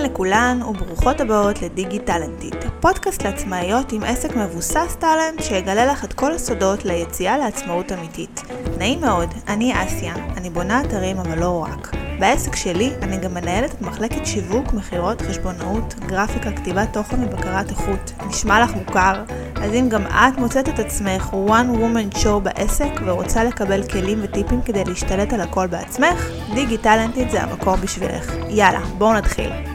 היי לכולן וברוכות הבאות לדיגי טאלנטית, הפודקאסט לעצמאיות עם עסק מבוסס טאלנט שיגלה לך את כל הסודות ליציאה לעצמאות אמיתית. נעים מאוד, אני אסיה, אני בונה אתרים אבל לא רק. בעסק שלי אני גם מנהלת את מחלקת שיווק, מכירות, חשבונאות, גרפיקה, כתיבת תוכן ובקרת איכות. נשמע לך מוכר? אז אם גם את מוצאת את עצמך one woman show בעסק ורוצה לקבל כלים וטיפים כדי להשתלט על הכל בעצמך, דיגי טאלנטית זה המקום בשבילך. יאללה, בואו נתחיל.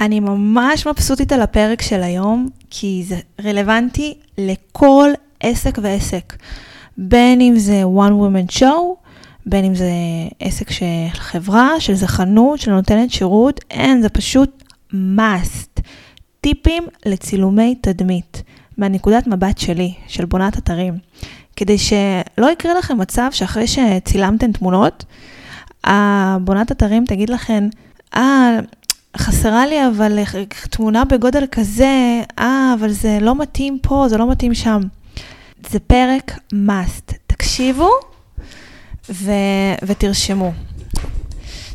אני ממש מבסוטית על הפרק של היום, כי זה רלוונטי לכל עסק ועסק. בין אם זה one woman show, בין אם זה עסק של חברה, של זכנות, שנותנת שירות, אין, זה פשוט must. טיפים לצילומי תדמית, מהנקודת מבט שלי, של בונת אתרים, כדי שלא יקרה לכם מצב שאחרי שצילמתם תמונות, הבונת אתרים תגיד לכם, אה, חסרה לי אבל תמונה בגודל כזה, אה, אבל זה לא מתאים פה, זה לא מתאים שם. זה פרק must. תקשיבו ו- ותרשמו.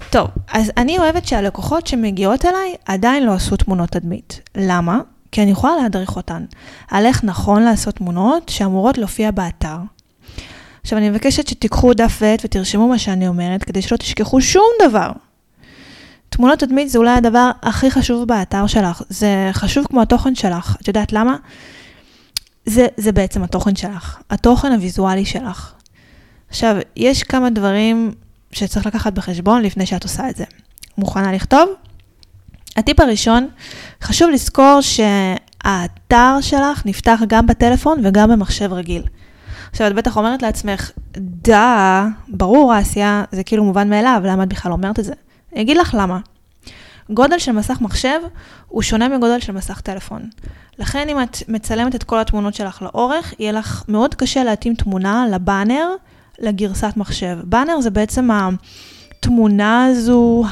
טוב, אז אני אוהבת שהלקוחות שמגיעות אליי עדיין לא עשו תמונות תדמית. למה? כי אני יכולה להדריך אותן על איך נכון לעשות תמונות שאמורות להופיע באתר. עכשיו, אני מבקשת שתיקחו דף ועט ותרשמו מה שאני אומרת, כדי שלא תשכחו שום דבר. תמונות תדמית זה אולי הדבר הכי חשוב באתר שלך. זה חשוב כמו התוכן שלך. את יודעת למה? זה, זה בעצם התוכן שלך, התוכן הוויזואלי שלך. עכשיו, יש כמה דברים שצריך לקחת בחשבון לפני שאת עושה את זה. מוכנה לכתוב? הטיפ הראשון, חשוב לזכור שהאתר שלך נפתח גם בטלפון וגם במחשב רגיל. עכשיו, את בטח אומרת לעצמך, דה, ברור, אסיה, זה כאילו מובן מאליו, למה את בכלל אומרת את זה? אגיד לך למה. גודל של מסך מחשב הוא שונה מגודל של מסך טלפון. לכן אם את מצלמת את כל התמונות שלך לאורך, יהיה לך מאוד קשה להתאים תמונה לבאנר לגרסת מחשב. באנר זה בעצם התמונה הזו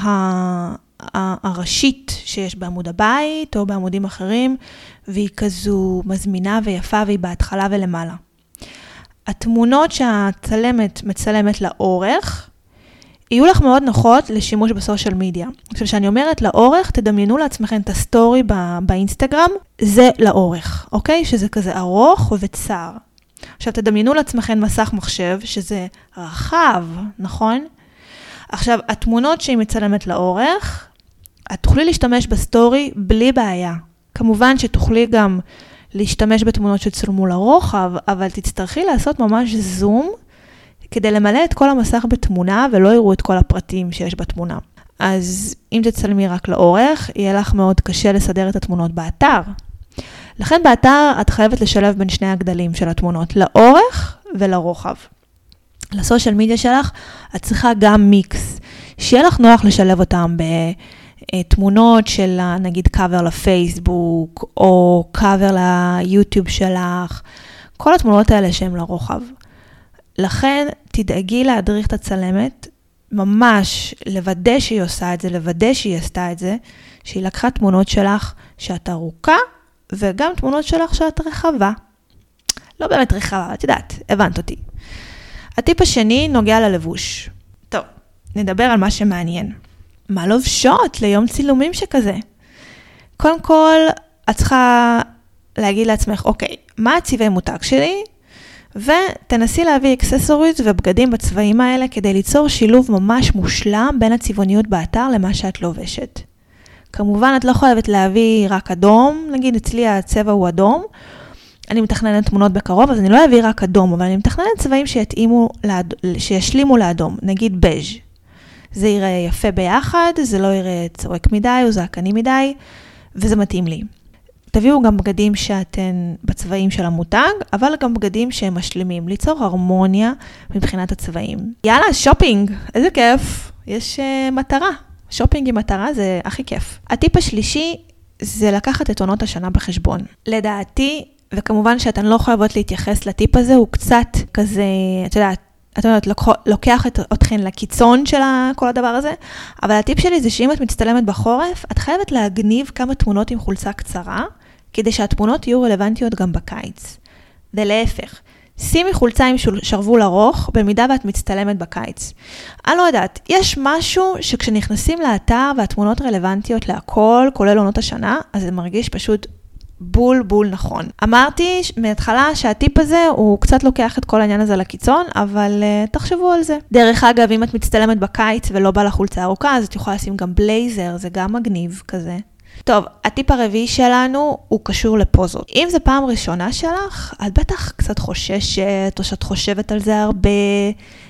הראשית שיש בעמוד הבית או בעמודים אחרים, והיא כזו מזמינה ויפה והיא בהתחלה ולמעלה. התמונות שהצלמת מצלמת לאורך, יהיו לך מאוד נוחות לשימוש בסושיאל מדיה. עכשיו, כשאני אומרת לאורך, תדמיינו לעצמכם את הסטורי באינסטגרם, זה לאורך, אוקיי? שזה כזה ארוך וצר. עכשיו, תדמיינו לעצמכם מסך מחשב, שזה רחב, נכון? עכשיו, התמונות שהיא מצלמת לאורך, את תוכלי להשתמש בסטורי בלי בעיה. כמובן שתוכלי גם להשתמש בתמונות שצולמו לרוחב, אבל תצטרכי לעשות ממש זום כדי למלא את כל המסך בתמונה ולא יראו את כל הפרטים שיש בתמונה. אז אם תצלמי רק לאורך, יהיה לך מאוד קשה לסדר את התמונות באתר. לכן באתר את חייבת לשלב בין שני הגדלים של התמונות, לאורך ולרוחב. לסושיאל מדיה שלך את צריכה גם מיקס, שיהיה לך נוח לשלב אותם בתמונות של נגיד קאבר לפייסבוק, או קאבר ליוטיוב שלך, כל התמונות האלה שהן לרוחב. לכן תדאגי להדריך את הצלמת, ממש לוודא שהיא עושה את זה, לוודא שהיא עשתה את זה, שהיא לקחה תמונות שלך שאת ארוכה, וגם תמונות שלך שאת רחבה. לא באמת רחבה, את יודעת, הבנת אותי. הטיפ השני נוגע ללבוש. טוב, נדבר על מה שמעניין. מה לובשות ליום צילומים שכזה? קודם כל, את צריכה להגיד לעצמך, אוקיי, מה הצבעי מותג שלי? ותנסי להביא אקססוריז ובגדים בצבעים האלה כדי ליצור שילוב ממש מושלם בין הצבעוניות באתר למה שאת לובשת. כמובן, את לא חייבת להביא רק אדום, נגיד אצלי הצבע הוא אדום. אני מתכננת תמונות בקרוב, אז אני לא אביא רק אדום, אבל אני מתכננת צבעים שיתאימו, לאד... שישלימו לאדום, נגיד בז'. זה יראה יפה ביחד, זה לא יראה צורח מדי או צעקני מדי, וזה מתאים לי. תביאו גם בגדים שאתן בצבעים של המותג, אבל גם בגדים שהם משלימים, ליצור הרמוניה מבחינת הצבעים. יאללה, שופינג, איזה כיף, יש אה, מטרה. שופינג עם מטרה זה הכי כיף. הטיפ השלישי זה לקחת את עונות השנה בחשבון. לדעתי, וכמובן שאתן לא חייבות להתייחס לטיפ הזה, הוא קצת כזה, את יודעת, את יודעת, לוקח את, אתכן לקיצון של כל הדבר הזה, אבל הטיפ שלי זה שאם את מצטלמת בחורף, את חייבת להגניב כמה תמונות עם חולצה קצרה, כדי שהתמונות יהיו רלוונטיות גם בקיץ. ולהפך, שימי חולצה עם שרוול ארוך, במידה ואת מצטלמת בקיץ. אני לא יודעת, יש משהו שכשנכנסים לאתר והתמונות רלוונטיות להכל, כולל עונות השנה, אז זה מרגיש פשוט בול בול נכון. אמרתי מההתחלה שהטיפ הזה הוא קצת לוקח את כל העניין הזה לקיצון, אבל uh, תחשבו על זה. דרך אגב, אם את מצטלמת בקיץ ולא בא לחולצה ארוכה, אז את יכולה לשים גם בלייזר, זה גם מגניב כזה. טוב, הטיפ הרביעי שלנו הוא קשור לפוזות. אם זו פעם ראשונה שלך, את בטח קצת חוששת, או שאת חושבת על זה הרבה,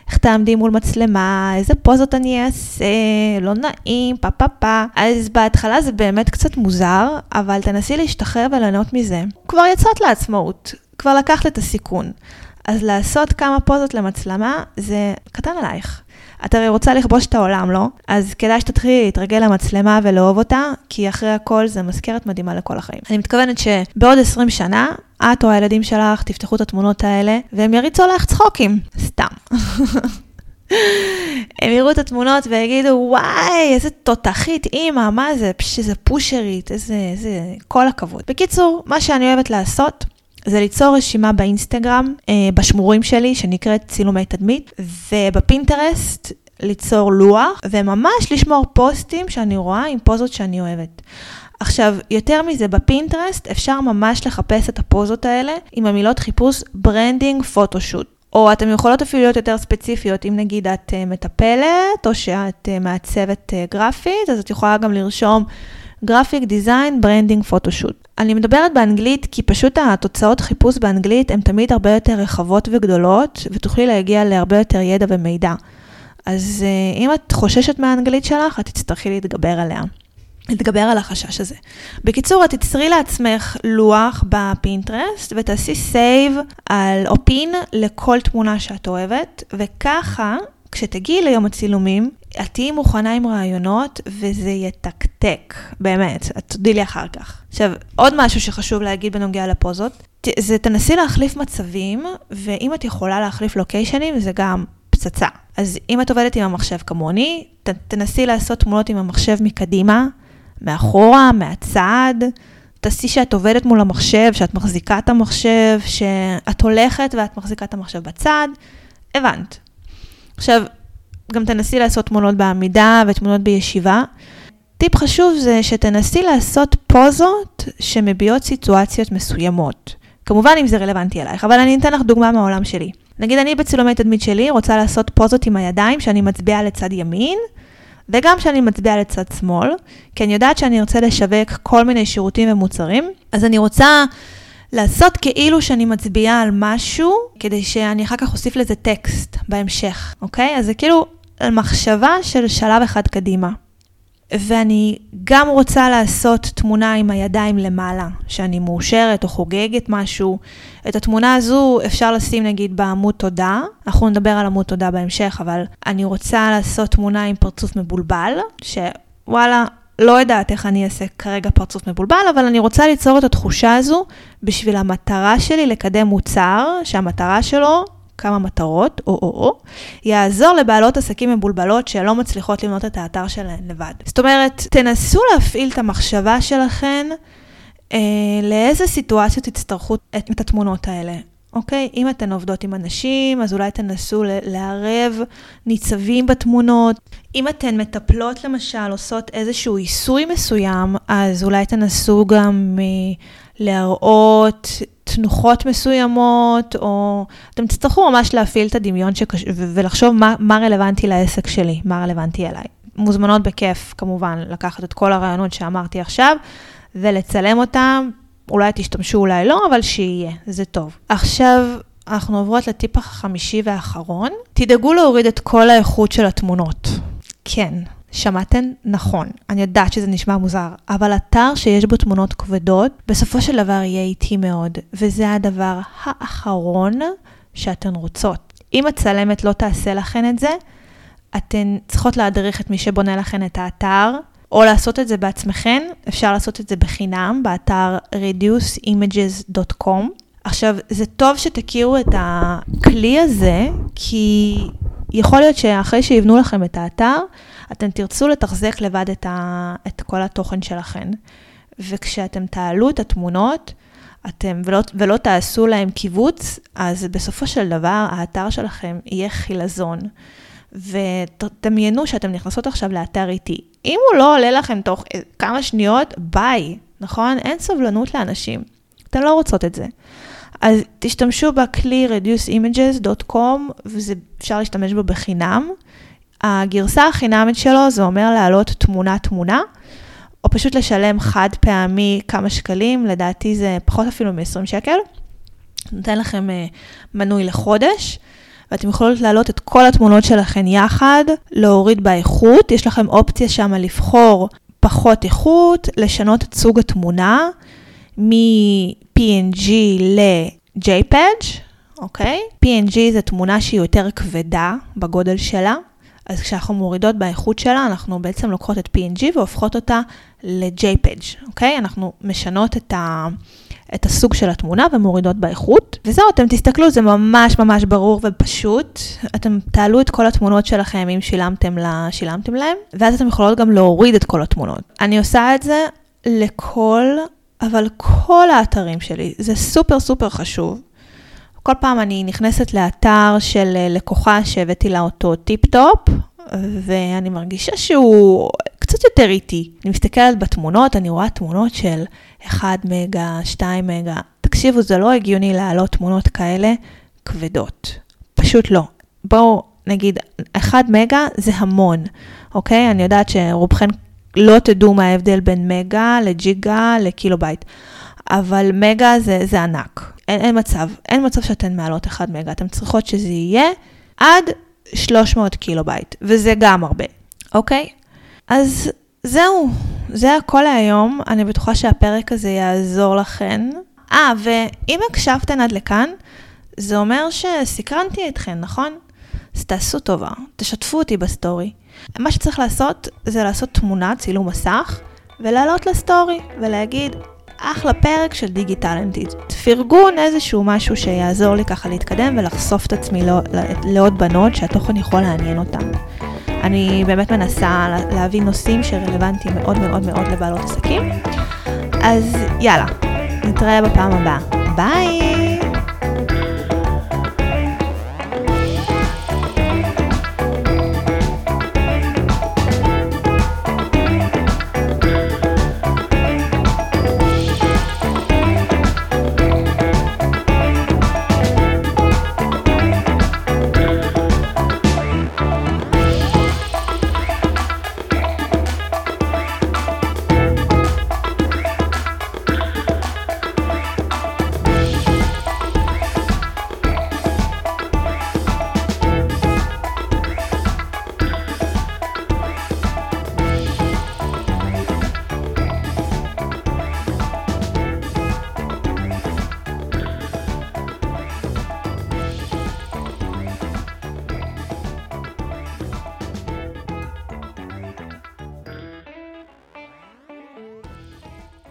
איך תעמדי מול מצלמה, איזה פוזות אני אעשה, לא נעים, פה פה פה. אז בהתחלה זה באמת קצת מוזר, אבל תנסי להשתחרר וליהנות מזה. כבר יצאת לעצמאות, כבר לקחת את הסיכון. אז לעשות כמה פוזות למצלמה זה קטן עלייך. את הרי רוצה לכבוש את העולם, לא? אז כדאי שתתחילי להתרגל למצלמה ולאהוב אותה, כי אחרי הכל זה מזכרת מדהימה לכל החיים. אני מתכוונת שבעוד 20 שנה, את או הילדים שלך תפתחו את התמונות האלה, והם יריצו עלייך צחוקים. סתם. הם יראו את התמונות ויגידו, וואי, איזה תותחית אימא, מה זה, פש, איזה פושרית, איזה, איזה, כל הכבוד. בקיצור, מה שאני אוהבת לעשות, זה ליצור רשימה באינסטגרם, אה, בשמורים שלי, שנקראת צילומי תדמית, ובפינטרסט ליצור לוח, וממש לשמור פוסטים שאני רואה עם פוזות שאני אוהבת. עכשיו, יותר מזה, בפינטרסט אפשר ממש לחפש את הפוזות האלה עם המילות חיפוש branding photoshoot. או אתן יכולות אפילו להיות יותר ספציפיות, אם נגיד את אה, מטפלת, או שאת אה, מעצבת אה, גרפית, אז את יכולה גם לרשום graphic design, branding, photoshoot. אני מדברת באנגלית כי פשוט התוצאות חיפוש באנגלית הן תמיד הרבה יותר רחבות וגדולות, ותוכלי להגיע להרבה יותר ידע ומידע. אז אה, אם את חוששת מהאנגלית שלך, את תצטרכי להתגבר עליה. להתגבר על החשש הזה. בקיצור, את תצרי לעצמך לוח בפינטרסט ותעשי save או pin לכל תמונה שאת אוהבת, וככה, כשתגיעי ליום הצילומים, את תהיי מוכנה עם רעיונות וזה יתקתק, באמת, את תודי לי אחר כך. עכשיו, עוד משהו שחשוב להגיד בנוגע לפוזות, זה תנסי להחליף מצבים, ואם את יכולה להחליף לוקיישנים, זה גם פצצה. אז אם את עובדת עם המחשב כמוני, ת, תנסי לעשות תמונות עם המחשב מקדימה, מאחורה, מהצד. תעשי שאת עובדת מול המחשב, שאת מחזיקה את המחשב, שאת הולכת ואת מחזיקה את המחשב בצד. הבנת. עכשיו, גם תנסי לעשות תמונות בעמידה ותמונות בישיבה. טיפ חשוב זה שתנסי לעשות פוזות שמביעות סיטואציות מסוימות. כמובן אם זה רלוונטי אלייך, אבל אני אתן לך דוגמה מהעולם שלי. נגיד אני בצילומי תדמית שלי רוצה לעשות פוזות עם הידיים שאני מצביעה לצד ימין, וגם שאני מצביעה לצד שמאל, כי אני יודעת שאני ארצה לשווק כל מיני שירותים ומוצרים, אז אני רוצה לעשות כאילו שאני מצביעה על משהו, כדי שאני אחר כך אוסיף לזה טקסט בהמשך, אוקיי? אז זה כאילו מחשבה של שלב אחד קדימה. ואני גם רוצה לעשות תמונה עם הידיים למעלה, שאני מאושרת או חוגגת משהו. את התמונה הזו אפשר לשים נגיד בעמוד תודה, אנחנו נדבר על עמוד תודה בהמשך, אבל אני רוצה לעשות תמונה עם פרצוף מבולבל, שוואלה, לא יודעת איך אני אעשה כרגע פרצוף מבולבל, אבל אני רוצה ליצור את התחושה הזו בשביל המטרה שלי לקדם מוצר, שהמטרה שלו כמה מטרות, או או או, יעזור לבעלות עסקים מבולבלות שלא מצליחות לבנות את האתר שלהן לבד. זאת אומרת, תנסו להפעיל את המחשבה שלכן אה, לאיזה סיטואציות תצטרכו את, את התמונות האלה. אוקיי? אם אתן עובדות עם אנשים, אז אולי תנסו לערב ניצבים בתמונות. אם אתן מטפלות למשל, עושות איזשהו עיסוי מסוים, אז אולי תנסו גם אה, להראות תנוחות מסוימות, או אתם תצטרכו ממש להפעיל את הדמיון שקש... ולחשוב מה, מה רלוונטי לעסק שלי, מה רלוונטי אליי. מוזמנות בכיף, כמובן, לקחת את כל הרעיונות שאמרתי עכשיו, ולצלם אותם, אולי תשתמשו, אולי לא, אבל שיהיה, זה טוב. עכשיו, אנחנו עוברות לטיפ החמישי והאחרון, תדאגו להוריד את כל האיכות של התמונות. כן, שמעתן נכון, אני יודעת שזה נשמע מוזר, אבל אתר שיש בו תמונות כבדות, בסופו של דבר יהיה איטי מאוד, וזה הדבר האחרון שאתן רוצות. אם הצלמת לא תעשה לכן את זה, אתן צריכות להדריך את מי שבונה לכן את האתר, או לעשות את זה בעצמכן, אפשר לעשות את זה בחינם באתר reduceimages.com. עכשיו, זה טוב שתכירו את הכלי הזה, כי יכול להיות שאחרי שיבנו לכם את האתר, אתם תרצו לתחזק לבד את, ה, את כל התוכן שלכם. וכשאתם תעלו את התמונות, אתם, ולא, ולא תעשו להם קיבוץ, אז בסופו של דבר האתר שלכם יהיה חילזון. ותדמיינו שאתם נכנסות עכשיו לאתר איטי. אם הוא לא עולה לכם תוך כמה שניות, ביי, נכון? אין סובלנות לאנשים. אתן לא רוצות את זה. אז תשתמשו בכלי reduceimages.com, ואפשר להשתמש בו בחינם. הגרסה החינמית שלו זה אומר להעלות תמונה-תמונה, או פשוט לשלם חד פעמי כמה שקלים, לדעתי זה פחות אפילו מ-20 שקל. נותן לכם uh, מנוי לחודש, ואתם יכולות להעלות את כל התמונות שלכם יחד, להוריד באיכות, יש לכם אופציה שם לבחור פחות איכות, לשנות את סוג התמונה מ-PNG ל-JPEG, אוקיי? PNG זה תמונה שהיא יותר כבדה בגודל שלה, אז כשאנחנו מורידות באיכות שלה, אנחנו בעצם לוקחות את PNG והופכות אותה ל-JPEG, אוקיי? אנחנו משנות את, ה, את הסוג של התמונה ומורידות באיכות. וזהו, אתם תסתכלו, זה ממש ממש ברור ופשוט. אתם תעלו את כל התמונות שלכם אם שילמתם, לה, שילמתם להם, ואז אתם יכולות גם להוריד את כל התמונות. אני עושה את זה לכל, אבל כל האתרים שלי. זה סופר סופר חשוב. כל פעם אני נכנסת לאתר של לקוחה שהבאתי לה אותו טיפ-טופ, ואני מרגישה שהוא קצת יותר איטי. אני מסתכלת בתמונות, אני רואה תמונות של 1 מגה, 2 מגה. תקשיבו, זה לא הגיוני להעלות תמונות כאלה כבדות. פשוט לא. בואו נגיד, 1 מגה זה המון, אוקיי? אני יודעת שרובכן לא תדעו מה ההבדל בין מגה לג'יגה לקילובייט. אבל מגה זה, זה ענק. אין, אין מצב, אין מצב שאתן מעלות 1 מגה. אתן צריכות שזה יהיה עד 300 קילובייט, וזה גם הרבה, אוקיי? אז זהו, זה הכל להיום. אני בטוחה שהפרק הזה יעזור לכן. אה, ואם הקשבתן עד לכאן, זה אומר שסקרנתי אתכן, נכון? אז תעשו טובה, תשתפו אותי בסטורי. מה שצריך לעשות זה לעשות תמונה, צילום מסך, ולעלות לסטורי, ולהגיד, אחלה פרק של דיגיטלנטית. פרגון איזשהו משהו שיעזור לי ככה להתקדם ולחשוף את עצמי לא, לעוד בנות שהתוכן יכול לעניין אותן. אני באמת מנסה להביא נושאים שרלוונטיים מאוד מאוד מאוד לבעלות עסקים. אז יאללה, נתראה בפעם הבאה. ביי!